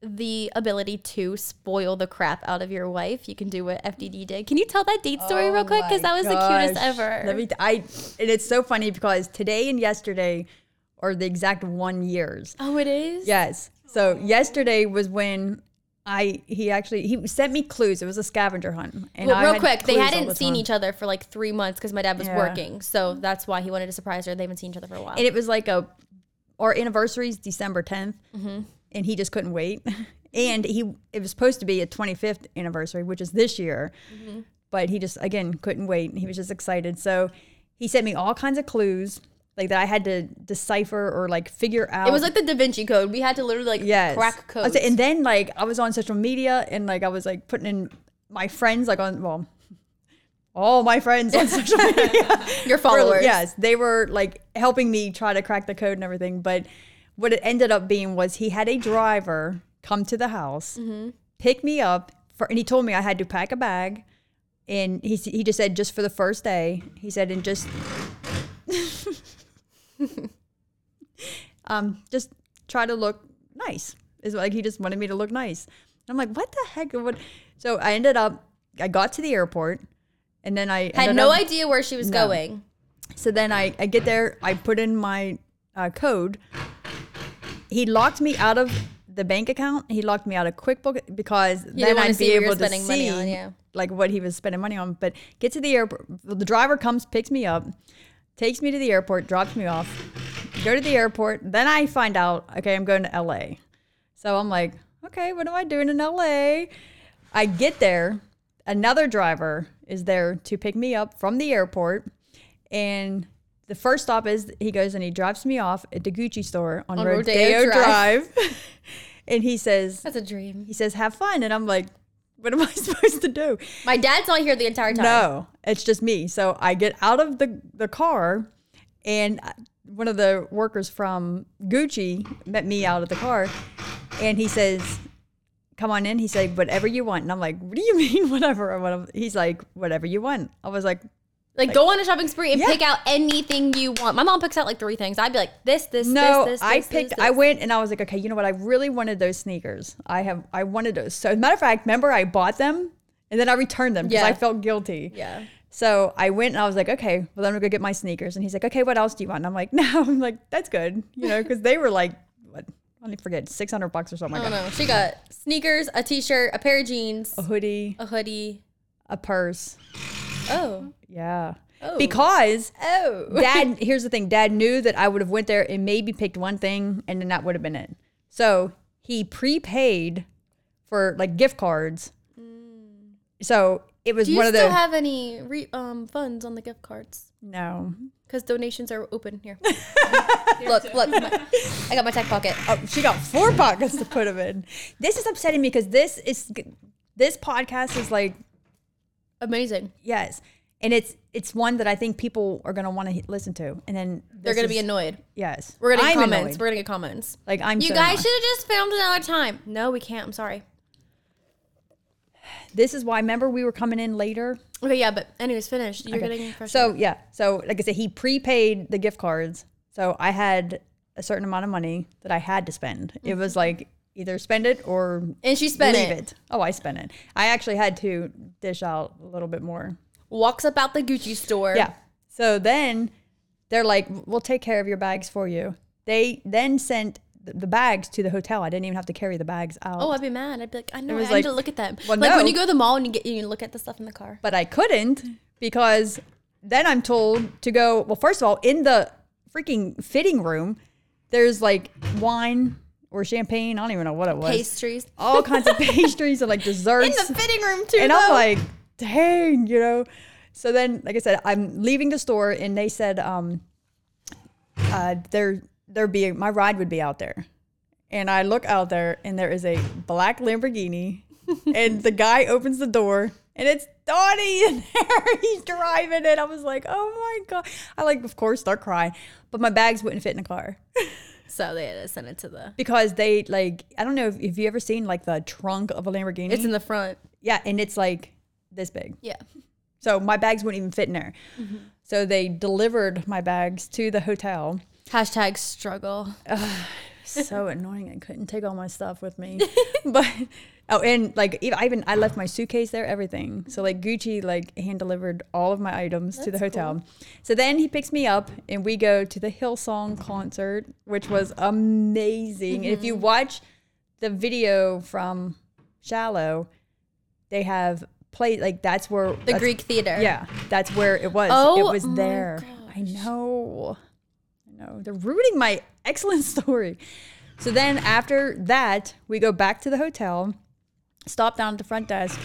the ability to spoil the crap out of your wife, you can do what FDD did. Can you tell that date story real quick? Because that was the cutest Oh ever. Let me. I. And it's so funny because today and yesterday are the exact one years. oh, it is. Yes. So yesterday was when I he actually he sent me clues. It was a scavenger hunt. And Well, real quick, they hadn't the seen time. each other for like three months because my dad was Yeah. working. So that's why he wanted to surprise her. They haven't seen each other for a while. And it was like a our anniversary is December 10th, Mm-hmm. And he just couldn't wait. [laughs] and he it was supposed to be a 25th anniversary, which is this year, Mm-hmm. but he just again couldn't wait. He was just excited. So he sent me all kinds of clues. Like that, I had to decipher or like figure out. it was like the Da Vinci Code. We had to literally like yes. crack codes. And then like I was on social media and like I was like putting in my friends like on well all my friends on [laughs] social media. Your were- followers. yes, they were like helping me try to crack the code and everything. But what it ended up being was he had a driver come to the house, Mm-hmm. pick me up, for, and he told me I had to pack a bag. And he, he just said just for the first day, he said, and just [laughs] um, just try to look nice. Is like he just wanted me to look nice. I'm like, what the heck? What? So I ended up, I got to the airport, and then I Had no up- idea where she was No. going. So then I, I get there, I put in my uh, code. He locked me out of the bank account. He locked me out of QuickBook because didn't then I'd be able to see on, yeah. like what he was spending money on. But get to the airport. The driver comes, picks me up, takes me to the airport, drops me off. Go to the airport. Then I find out, okay, I'm going to LA. So I'm like, okay, what am I doing in LA? I get there. Another driver is there to pick me up from the airport. And the first stop is he goes and he drops me off at the Gucci store on, On Rodeo, Rodeo Drive. Drive. [laughs] and he says, That's a dream. he says, have fun. And I'm like, what am I [laughs] supposed to do? My dad's not here the entire time. No, it's just me. So I get out of the, the car, and uh, one of the workers from Gucci met me out of the car, and he says, "Come on in." He said, "Whatever you want." And I'm like, "What do you [laughs] mean, whatever? He's like, "Whatever you want." I was like, Like, go on a shopping spree and Yeah. pick out anything you want. My mom picks out like three things. I'd be like, this, this, "No." this, this. I this, picked. this, I went and I was like, "Okay, you know what? I really wanted those sneakers. I have. I wanted those." So, as a matter of fact, remember I bought them. And then I returned them because Yeah. I felt guilty. Yeah. So I went and I was like, okay, well, then I'm gonna go get my sneakers. And he's like, okay, what else do you want? And I'm like, [laughs] no, I'm like, that's good, you know, because they were like, what? I forget, 600 bucks or something I like don't that. know. She got sneakers, a t-shirt, a pair of jeans, A hoodie, a hoodie. a purse. Oh. Yeah. Oh. Because Oh. dad, [laughs] here's the thing, dad knew that I would have went there and maybe picked one thing and then that would have been it. So he prepaid for like gift cards. So it was Do you one of still the, have any re- um funds on the gift cards? no, Because donations are open here. [laughs] look, look. My, [laughs] I got my tech pocket. Oh, she got four pockets to put them in. This is upsetting me because this is this podcast is like Amazing. yes, and it's it's one that I think people are gonna want to listen to, and then They're gonna be annoyed. Yes, We're gonna get comments. annoyed. We're gonna get comments. like I'm. You so guys should have just filmed another time. No, we can't. I'm sorry. This is why. Remember, we were coming in later. Okay, yeah, but anyways, finished. You're Okay. getting frustrated. So yeah, so like I said, he prepaid the gift cards, so I had a certain amount of money that I had to spend. It was mm-hmm. like either spend it or and she spent it. it. Oh, I spent it. I actually had to dish out a little bit more. Walks up out the Gucci store. Yeah. So then they're like, we'll take care of your bags for you. They then sent the bags to the hotel. I didn't even have to carry the bags out. Oh, I'd be mad. I'd be like, I know. I was need like- to look at them. well, like when you go to the mall and you get you look at the stuff in the car. but I couldn't because then I'm told to go. Well, first of all, in the freaking fitting room, there's like wine or champagne. I don't even know what it was. Pastries. All kinds of [laughs] pastries and like desserts. In the fitting room too. and I'm like, dang, you know. So then, like I said, I'm leaving the store, and they said, um, uh, there, there be my ride would be out there, and I look out there, and there is a black Lamborghini, [laughs] and the guy opens the door, and it's Donnie in there. [laughs] He's driving it. I was like, oh my god. I like, of course, start crying, but my bags wouldn't fit in the car [laughs] so they had to send it to the. because they like, I don't know if, if you ever seen like the trunk of a Lamborghini. It's in the front. yeah, and it's like this big. Yeah. So my bags wouldn't even fit in there. Mm-hmm. So they delivered my bags to the hotel. Hashtag struggle. So [laughs] annoying. I couldn't take all my stuff with me. [laughs] but oh, and like even I even I left my suitcase there, everything. So like Gucci like hand delivered all of my items to the hotel. So then he picks me up and we go to the Hillsong concert, which was amazing. And if you mm-hmm. watch the video from Shallow, they have played like that's where The that's- Greek theater. Yeah, that's where it was. Oh it was there. I know. I know. They're ruining my [laughs] excellent story. So then after that, we go back to the hotel, stop down at the front desk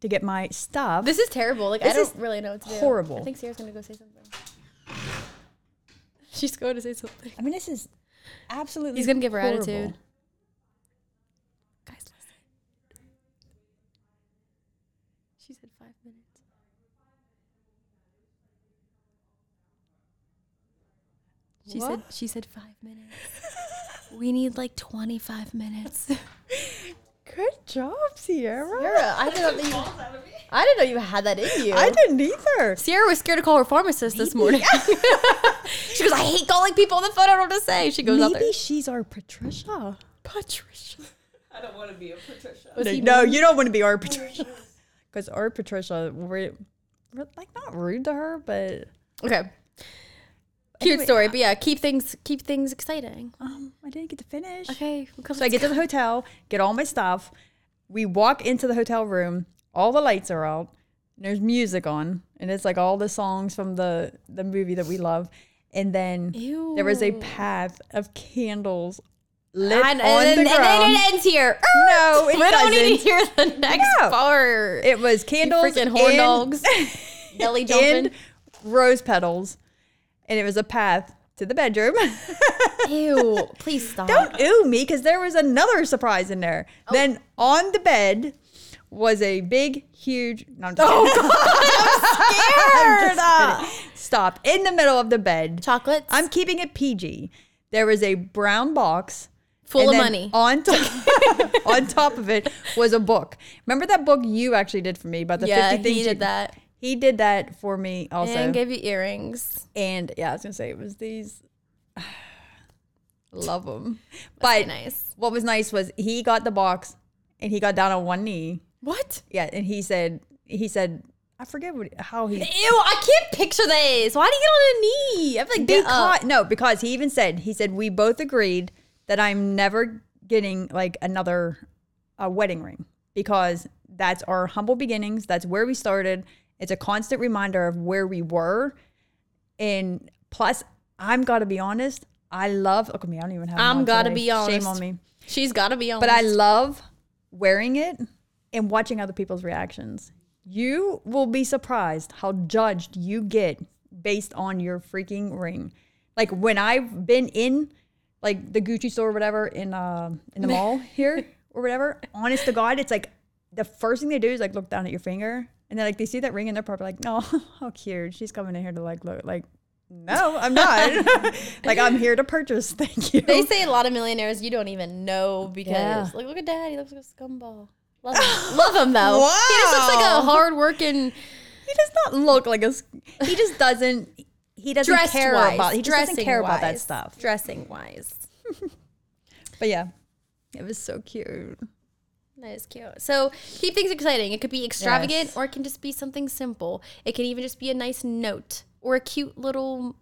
to get my stuff. This is terrible. Like I don't really know what to do. horrible. I think Sarah's gonna go say something. [laughs] She's going to say something. I mean, this is absolutely. He's gonna give her attitude. Guys, listen. She said five minutes. She said she said five minutes. we need like twenty five minutes. [laughs] Good job, Sierra. Sierra, I didn't know that you, I didn't know you had that in you. I didn't either. Sierra was scared to call her pharmacist this morning. [laughs] she goes, I hate calling people on the phone. I don't know what to say. She goes out there. Maybe she's our Patricia. Patricia. I don't want to be a Patricia. No, no, you don't want to be our [laughs] Patricia. Because our Patricia, we're, we're like not rude to her, but Okay. Cute Anyway, story, but yeah, keep things keep things exciting. um, I didn't get to finish. Okay. So I get to the hotel, get all my stuff. We walk into the hotel room. All the lights are out. And there's music on, and it's like all the songs from the the movie that we love. And then there was a path of candles lit and, on and, the and then it ends here. No, it [laughs] we don't need to doesn't. hear the next No. part. It was candles, freaking horn and- dogs, [laughs] belly jumping. and rose petals, and it was a path to the bedroom. [laughs] Ew! Please stop. Don't ooh me because there was another surprise in there. Oh. Then on the bed was a big, huge. No, I'm just Oh, kidding. [laughs] I'm just kidding. Stop in the middle of the bed. Chocolates. I'm keeping it PG. There was a brown box. Full of money. On top, [laughs] on top of it was a book. Remember that book you actually did for me about the yeah, 50 things he you- did that He did that for me also. and gave you earrings. And yeah, I was gonna say it was these. [sighs] Love them, but nice. what was nice was he got the box and he got down on one knee. What? Yeah, and he said he said I forget what how he Ew! I can't picture this. Why do you get on a knee? I'm like, get because no because he even said he said we both agreed that I'm never getting like another a wedding ring because that's our humble beginnings. That's where we started. It's a constant reminder of where we were, and plus I'm gotta be honest. I love look at me. I don't even have. I'm gotta today. be honest. Shame on me. She's got to be on. But I love wearing it and watching other people's reactions. You will be surprised how judged you get based on your freaking ring. Like when I've been in like the Gucci store or whatever in uh, in the [laughs] mall here or whatever, honest to God, it's like the first thing they do is like look down at your finger and then like they see that ring and they're probably like, no, [laughs] how cute. She's coming in here to like look like no, I'm not. [laughs] [laughs] like I'm here to purchase. Thank you. They say a lot of millionaires you don't even know because Yeah. like look at dad, he looks like a scumball. Love him, love him though. He just looks like a hard working he does not look like a He just doesn't. He doesn't dressed care wise. about. He just doesn't care about that stuff. Dressing wise. But yeah, it was so cute. That is cute. So keep things exciting. It could be extravagant Yes. or it can just be something simple. It can even just be a nice note or a cute little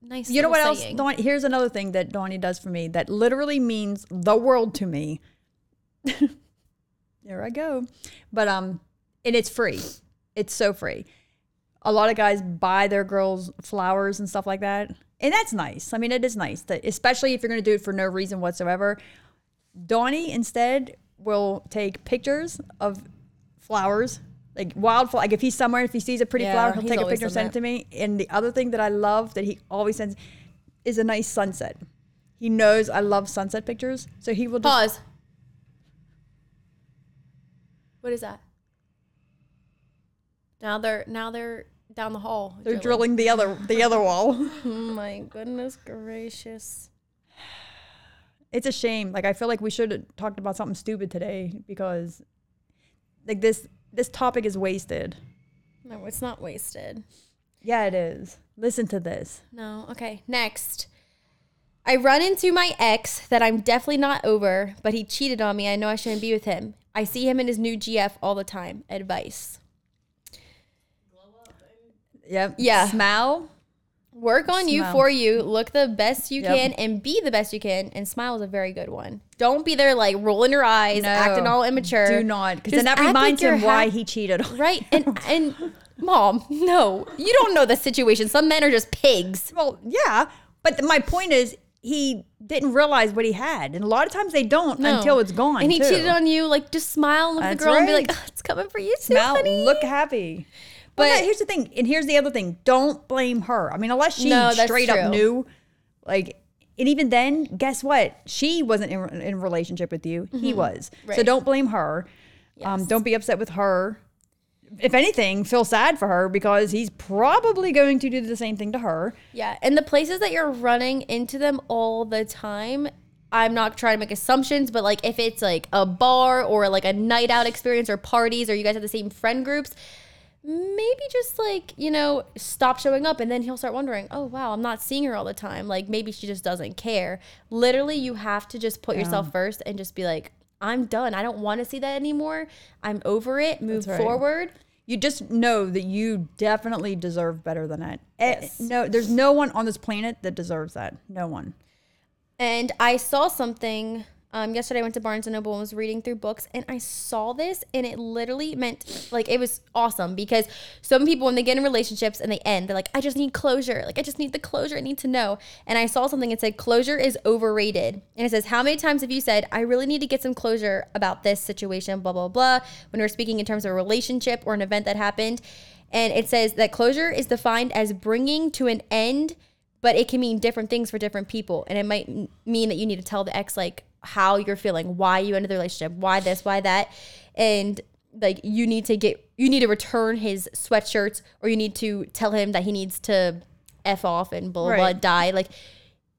nice You know what else? Dawn, here's another thing that Donnie does for me that literally means the world to me. [laughs] there I go. But um, and it's free. It's so free. A lot of guys buy their girls flowers and stuff like that, and that's nice. I mean, it is nice that, especially if you're going to do it for no reason whatsoever. Donnie instead will take pictures of flowers, like wildflower. Like if he's somewhere, if he sees a pretty Yeah, flower, he'll take a picture, done send it to me. And the other thing that I love that he always sends is a nice sunset. He knows I love sunset pictures, so he will just Pause. What is that? Now they're now they're down the hall. they're drilling the other the other wall. Oh [laughs] my goodness gracious. It's a shame. Like I feel like we should have talked about something stupid today because like this this topic is wasted. No, it's not wasted. Yeah, it is. Listen to this. No. Okay. Next. I run into my ex that I'm definitely not over, but he cheated on me. I know I shouldn't be with him. I see him in his new GF all the time. Advice. Yep. Yeah. Smile. Work on you for you. Look the best you Yep. can and be the best you can. And smile is a very good one. Don't be there like rolling your eyes, No. acting all immature. Do not, because then that reminds him why hap- he cheated. on Right. And and mom, no. You don't know the situation. Some men are just pigs. Well, yeah, but my point is he didn't realize what he had, and a lot of times they don't No. until it's gone. And he too. cheated on you. Like just smile look at the girl and be like, "Oh, it's coming for you too, Smile, honey." look happy. But But- here's the thing, and here's the other thing: don't blame her. I mean, unless she No, straight true. up knew, like. And even then, guess what? She wasn't in, in relationship with you. He was. So Mm-hmm. Don't blame her. Um, don't be upset with her. If anything, feel sad for her because he's probably going to do the same thing to her. Yeah, and the places that you're running into them all the time, I'm not trying to make assumptions, but like if it's like a bar or like a night out experience or parties or you guys have the same friend groups, maybe just like, you know, stop showing up and then he'll start wondering, oh, wow, I'm not seeing her all the time. Like maybe she just doesn't care. Literally, you have to just put yourself first and just be like, I'm done. I don't want to see that anymore. I'm over it. Move right. forward. You just know that you definitely deserve better than that. Eh, Yes. No, there's no one on this planet that deserves that. No one. And I saw something um, yesterday. I went to Barnes and Noble and was reading through books, and I saw this, and it literally meant like it was awesome because some people, when they get in relationships and they end, they're like, "I just need closure. Like I just need the closure. I need to know." And I saw something that said closure is overrated, and it says, "How many times have you said I really need to get some closure about this situation?" Blah blah blah. When we're speaking in terms of a relationship or an event that happened, and it says that closure is defined as bringing to an end but it can mean different things for different people and it might mean that you need to tell the ex like how you're feeling why you ended the relationship why this why that. And like you need to get you need to return his sweatshirts or you need to tell him that he needs to f off and blah blah, blah die. Like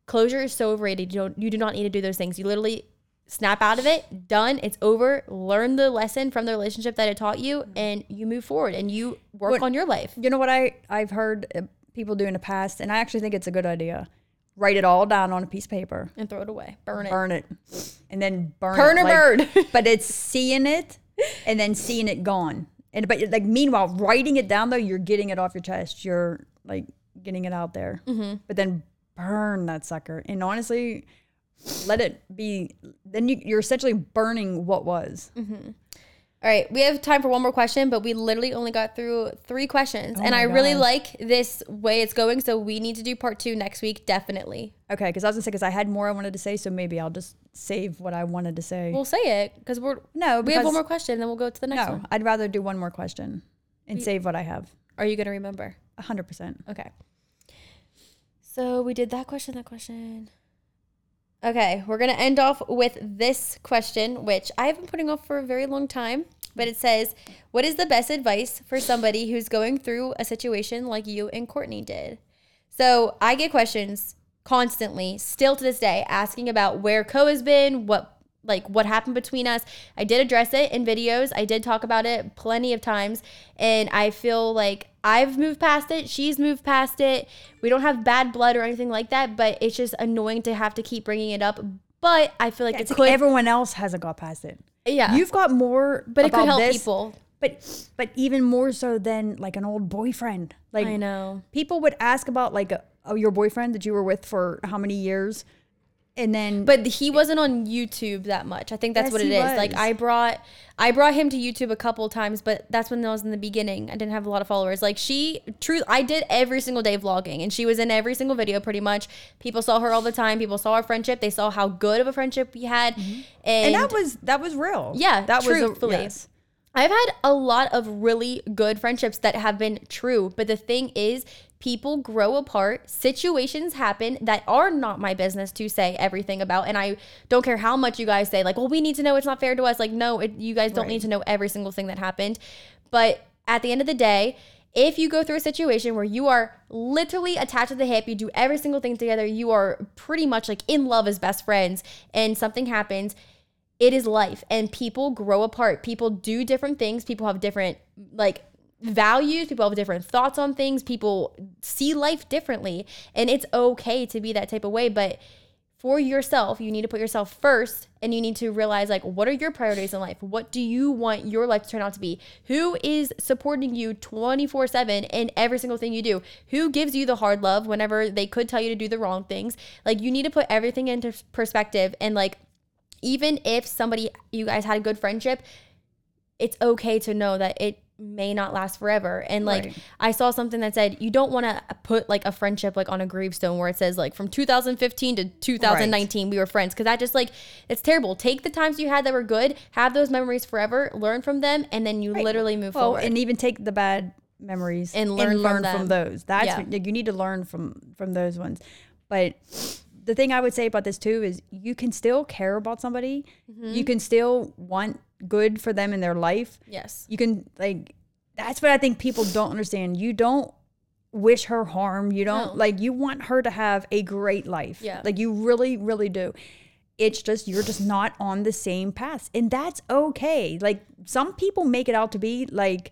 closure is so overrated. You don't you do not need to do those things. You literally snap out of it done it's over learn the lesson from the relationship that it taught you and you move forward and you work What- on your life. You know what I I've heard uh, people do in the past, and I actually think it's a good idea. Write it all down on a piece of paper, and throw it away burn it burn it, and then burn Burn it. like- burn. [laughs] but it's seeing it and then seeing it gone. And but like meanwhile, writing it down though, you're getting it off your chest. You're like getting it out there. Mm-hmm. But then burn that sucker. And honestly, let it be. Then you, you're essentially burning what was. All right, we have time for one more question, but we literally only got through three questions. Oh and Oh my I really like this way it's going. So we need to do part two next week, definitely. Okay, because I was gonna say because I had more I wanted to say, so maybe I'll just save what I wanted to say. We'll say it because we're no, we have one more question, then we'll go to the next No, one. I'd rather do one more question and save what I have. Are you gonna remember? hundred percent. Okay. So we did that question, that question. Okay, we're gonna end off with this question, which I have been putting off for a very long time. But it says, "What is the best advice for somebody who's going through a situation like you and Courtney did?" So I get questions constantly, still to this day, asking about where Co has been, what like what happened between us. I did address it in videos. I did talk about it plenty of times, and I feel like I've moved past it. She's moved past it. We don't have bad blood or anything like that, but it's just annoying to have to keep bringing it up. But I feel like It's it like everyone else hasn't got past it. yeah, You've got more, but it could help this, people. But but even more so than like an old boyfriend. Like I know. people would ask about like a, oh, your boyfriend that you were with for how many years, and then But he wasn't on YouTube that much. I think that's Yes, what it is is. Like. I brought I brought him to YouTube a couple times, but that's when I was in the beginning. I didn't have a lot of followers. Like she true I did every single day vlogging and she was in every single video pretty much. People saw her all the time. People saw our friendship. They saw how good of a friendship we had. And, Mm-hmm. and that was that was real. Yeah, that truthfully. was a, yes. I've had a lot of really good friendships that have been true, but the thing is, people grow apart. Situations happen that are not my business to say everything about, and I don't care how much you guys say, like, "Well, we need to know it's not fair to us." Like, no, it, you guys don't Right. need to know every single thing that happened. But at the end of the day, if you go through a situation where you are literally attached to the hip, you do every single thing together, you are pretty much like in love as best friends, and something happens, it is life and people grow apart. People do different things. People have different like values. People have different thoughts on things. People see life differently. And it's okay to be that type of way. But for yourself, you need to put yourself first and you need to realize like what are your priorities in life? What do you want your life to turn out to be? Who is supporting you 24/7 in every single thing you do? Who gives you the hard love whenever they could tell you to do the wrong things? Like you need to put everything into perspective and like even if somebody you guys had a good friendship, it's okay to know that it may not last forever. And like Right. I saw something that said you don't want to put like a friendship like on a gravestone where it says like from 2015 to 2019 we were friends because that just like it's terrible. Take the times you had that were good, have those memories forever, learn from them, and then you literally move Well, forward. and even take the bad memories And learn learn from them. those. That's Yeah. like, you need to learn from from those ones. But the thing I would say about this too is you can still care about somebody. Mm-hmm. You can still want good for them in their life. yes. You can like that's what I think people don't understand. You don't wish her harm. You don't No. like you want her to have a great life. Yeah. Like you really, really do. It's just you're just not on the same path. And that's okay. Like some people make it out to be like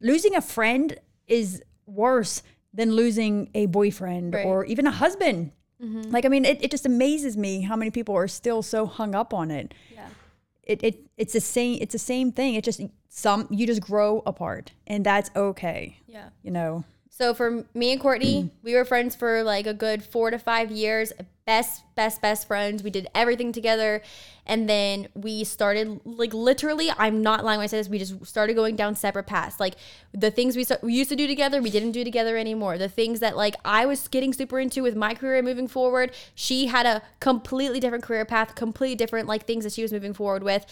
losing a friend is worse than losing a boyfriend Right. or even a husband. Mm-hmm. Like, I mean, it, it just amazes me how many people are still so hung up on it. Yeah. It, it it's the same it's the same thing. It just some you just grow apart and that's okay. Yeah. You know. So for me and Courtney, [clears throat] we were friends for like a good four to five years. Best, best, best friends. We did everything together. And then we started, like, literally, I'm not lying when I say this, we just started going down separate paths. Like, the things we, we used to do together, we didn't do together anymore. The things that, like, I was getting super into with my career moving forward, she had a completely different career path, completely different, like, things that she was moving forward with.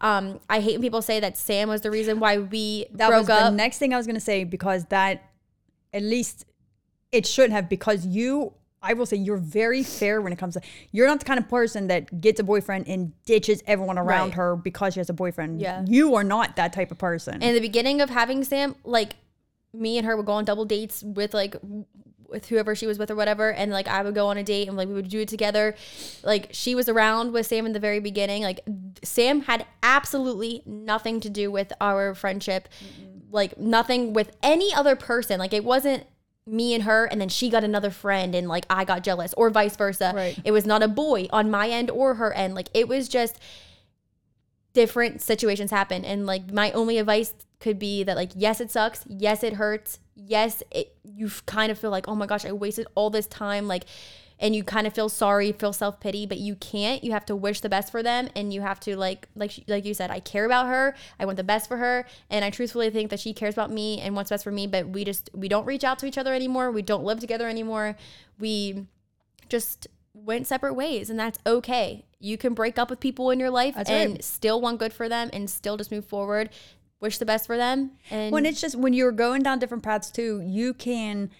Um, I hate when people say that Sam was the reason why we That broke was up. the next thing I was gonna say because that at least it should have because you I will say you're very fair when it comes to you're not the kind of person that gets a boyfriend and ditches everyone around Right. her because she has a boyfriend. Yeah. You are not that type of person. in the beginning of having Sam, like me and her would go on double dates with like with whoever she was with or whatever, and like I would go on a date and like we would do it together. Like she was around with Sam in the very beginning. Like Sam had absolutely nothing to do with our friendship, like nothing with any other person. Like it wasn't me and her and then she got another friend and like I got jealous or vice versa. Right. It was not a boy on my end or her end. Like it was just different situations happen and like my only advice could be that like yes it sucks yes it hurts yes it you kind of feel like oh my gosh i wasted all this time like and you kind of feel sorry feel self-pity but you can't. You have to wish the best for them and you have to like like she- like you said i care about her i want the best for her and i truthfully think that she cares about me and wants best for me but we just we don't reach out to each other anymore we don't live together anymore. We just went separate ways and that's okay. You can break up with people in your life That's and right. still want good for them and still just move forward wish the best for them and when it's just when you're going down different paths too, you can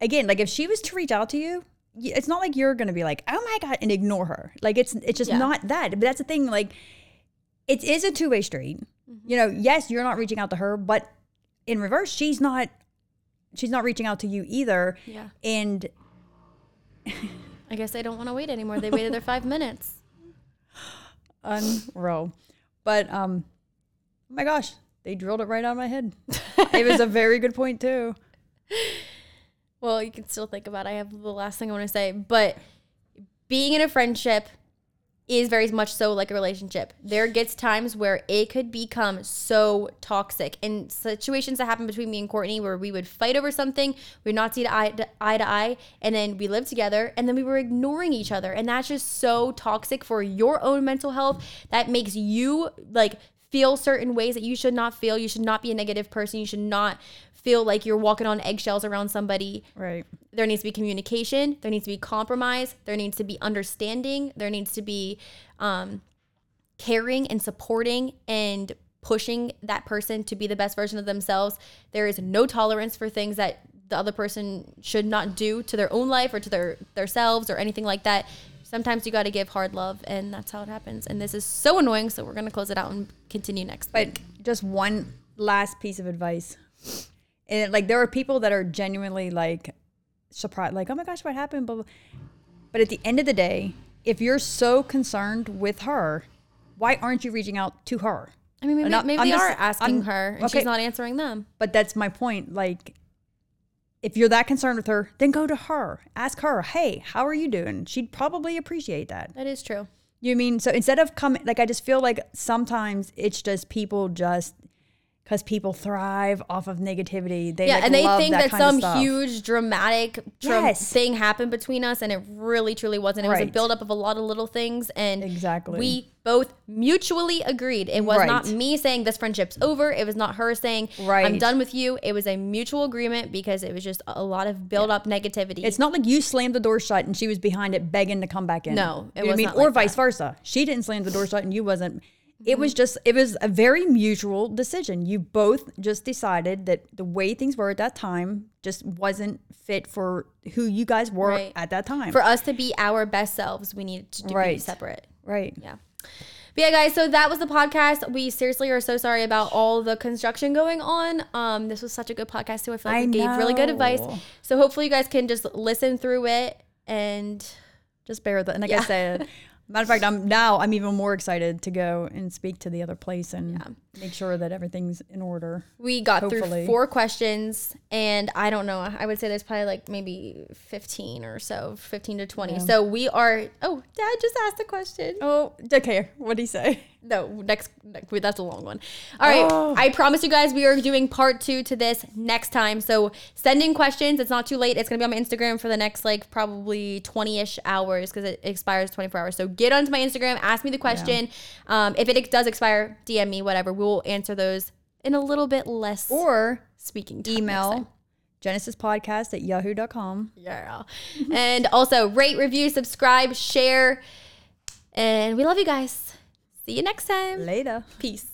again like if she was to reach out to you, it's not like you're gonna be like oh my god and ignore her. Like it's it's just Yeah. not that. But that's the thing. Like it is a two way street. Mm-hmm. You know, yes, you're not reaching out to her, but in reverse, she's not she's not reaching out to you either. yeah And [laughs] i guess they don't want to wait anymore they waited their five minutes [gasps] unreal. But um oh my gosh, they drilled it right out of my head. [laughs] it was a very good point too. Well you can still think about it. i have the last thing i want to say but being in a friendship is very much so like a relationship. There gets times where it could become so toxic and situations that happen between me and Courtney where we would fight over something, we'd not see eye to eye, to eye and then we lived together and then we were ignoring each other. And that's just so toxic for your own mental health. That makes you like feel certain ways that you should not feel. You should not be a negative person. You should not feel like you're walking on eggshells around somebody. Right. there needs to be communication. There needs to be compromise. There needs to be understanding. There needs to be um, caring and supporting and pushing that person to be the best version of themselves. There is no tolerance for things that the other person should not do to their own life or to their themselves or anything like that. Sometimes you got to give hard love and that's how it happens. And this is so annoying so we're going to close it out and continue next But week. just one last piece of advice. And like there are people that are genuinely like surprised, like, oh my gosh, what happened? Blah, blah. But at the end of the day, if you're so concerned with her, why aren't you reaching out to her? i mean maybe, Not- maybe I'm they just- are asking I'm- her and okay. she's not answering them But that's my point. Like, if you're that concerned with her, then go to her. Ask her, hey, how are you doing? She'd probably appreciate that. that is true You mean so instead of coming like I just feel like sometimes it's just people just because people thrive off of negativity. They yeah, like, and they love think that, of some huge dramatic tra- Yes. thing happened between us, and it really, truly wasn't. It was a Right. buildup of a lot of little things, and Exactly. we both mutually agreed. It was not me saying this friendship's over. It was not her saying I'm done with you. It was a mutual agreement because it was just a lot of build up negativity. It's not like you slammed the door shut and she was behind it begging to come back in. No, it You what I mean, or like vice that. versa. She didn't slam the door shut and you wasn't. It was just it was a very mutual decision. You both just decided that the way things were at that time just wasn't fit for who you guys were Right. at that time. for us to be our best selves, we needed to do, be separate. right. Yeah. But yeah, guys, so that was the podcast. We seriously are so sorry about all the construction going on. Um, this was such a good podcast too. I feel like I we gave really good advice. So hopefully you guys can just listen through it and Just bear with it. And like Yeah. I said, [laughs] Matter of fact, I'm now I'm even more excited to go and speak to the other place and yeah. make sure that everything's in order. We got Hopefully. through four questions, and I don't know. I would say there's probably like maybe 15 or so, 15 to 20. So we are. Oh, Dad just asked a question. Oh, okay. What did he say? No, next, next that's a long one. All right, Oh. I promise you guys we are doing part two to this next time. So send in questions. It's not too late. It's gonna be on my Instagram for the next like probably twenty ish hours because it expires twenty four hours. So get onto my Instagram, ask me the question. Um, if it does expire, DM me, whatever. We'll answer those in a little bit less Or speaking time email genesispodcast at yahoo.com. Yeah. and also rate, review, subscribe, share. And we love you guys. See you next time. Later. Peace.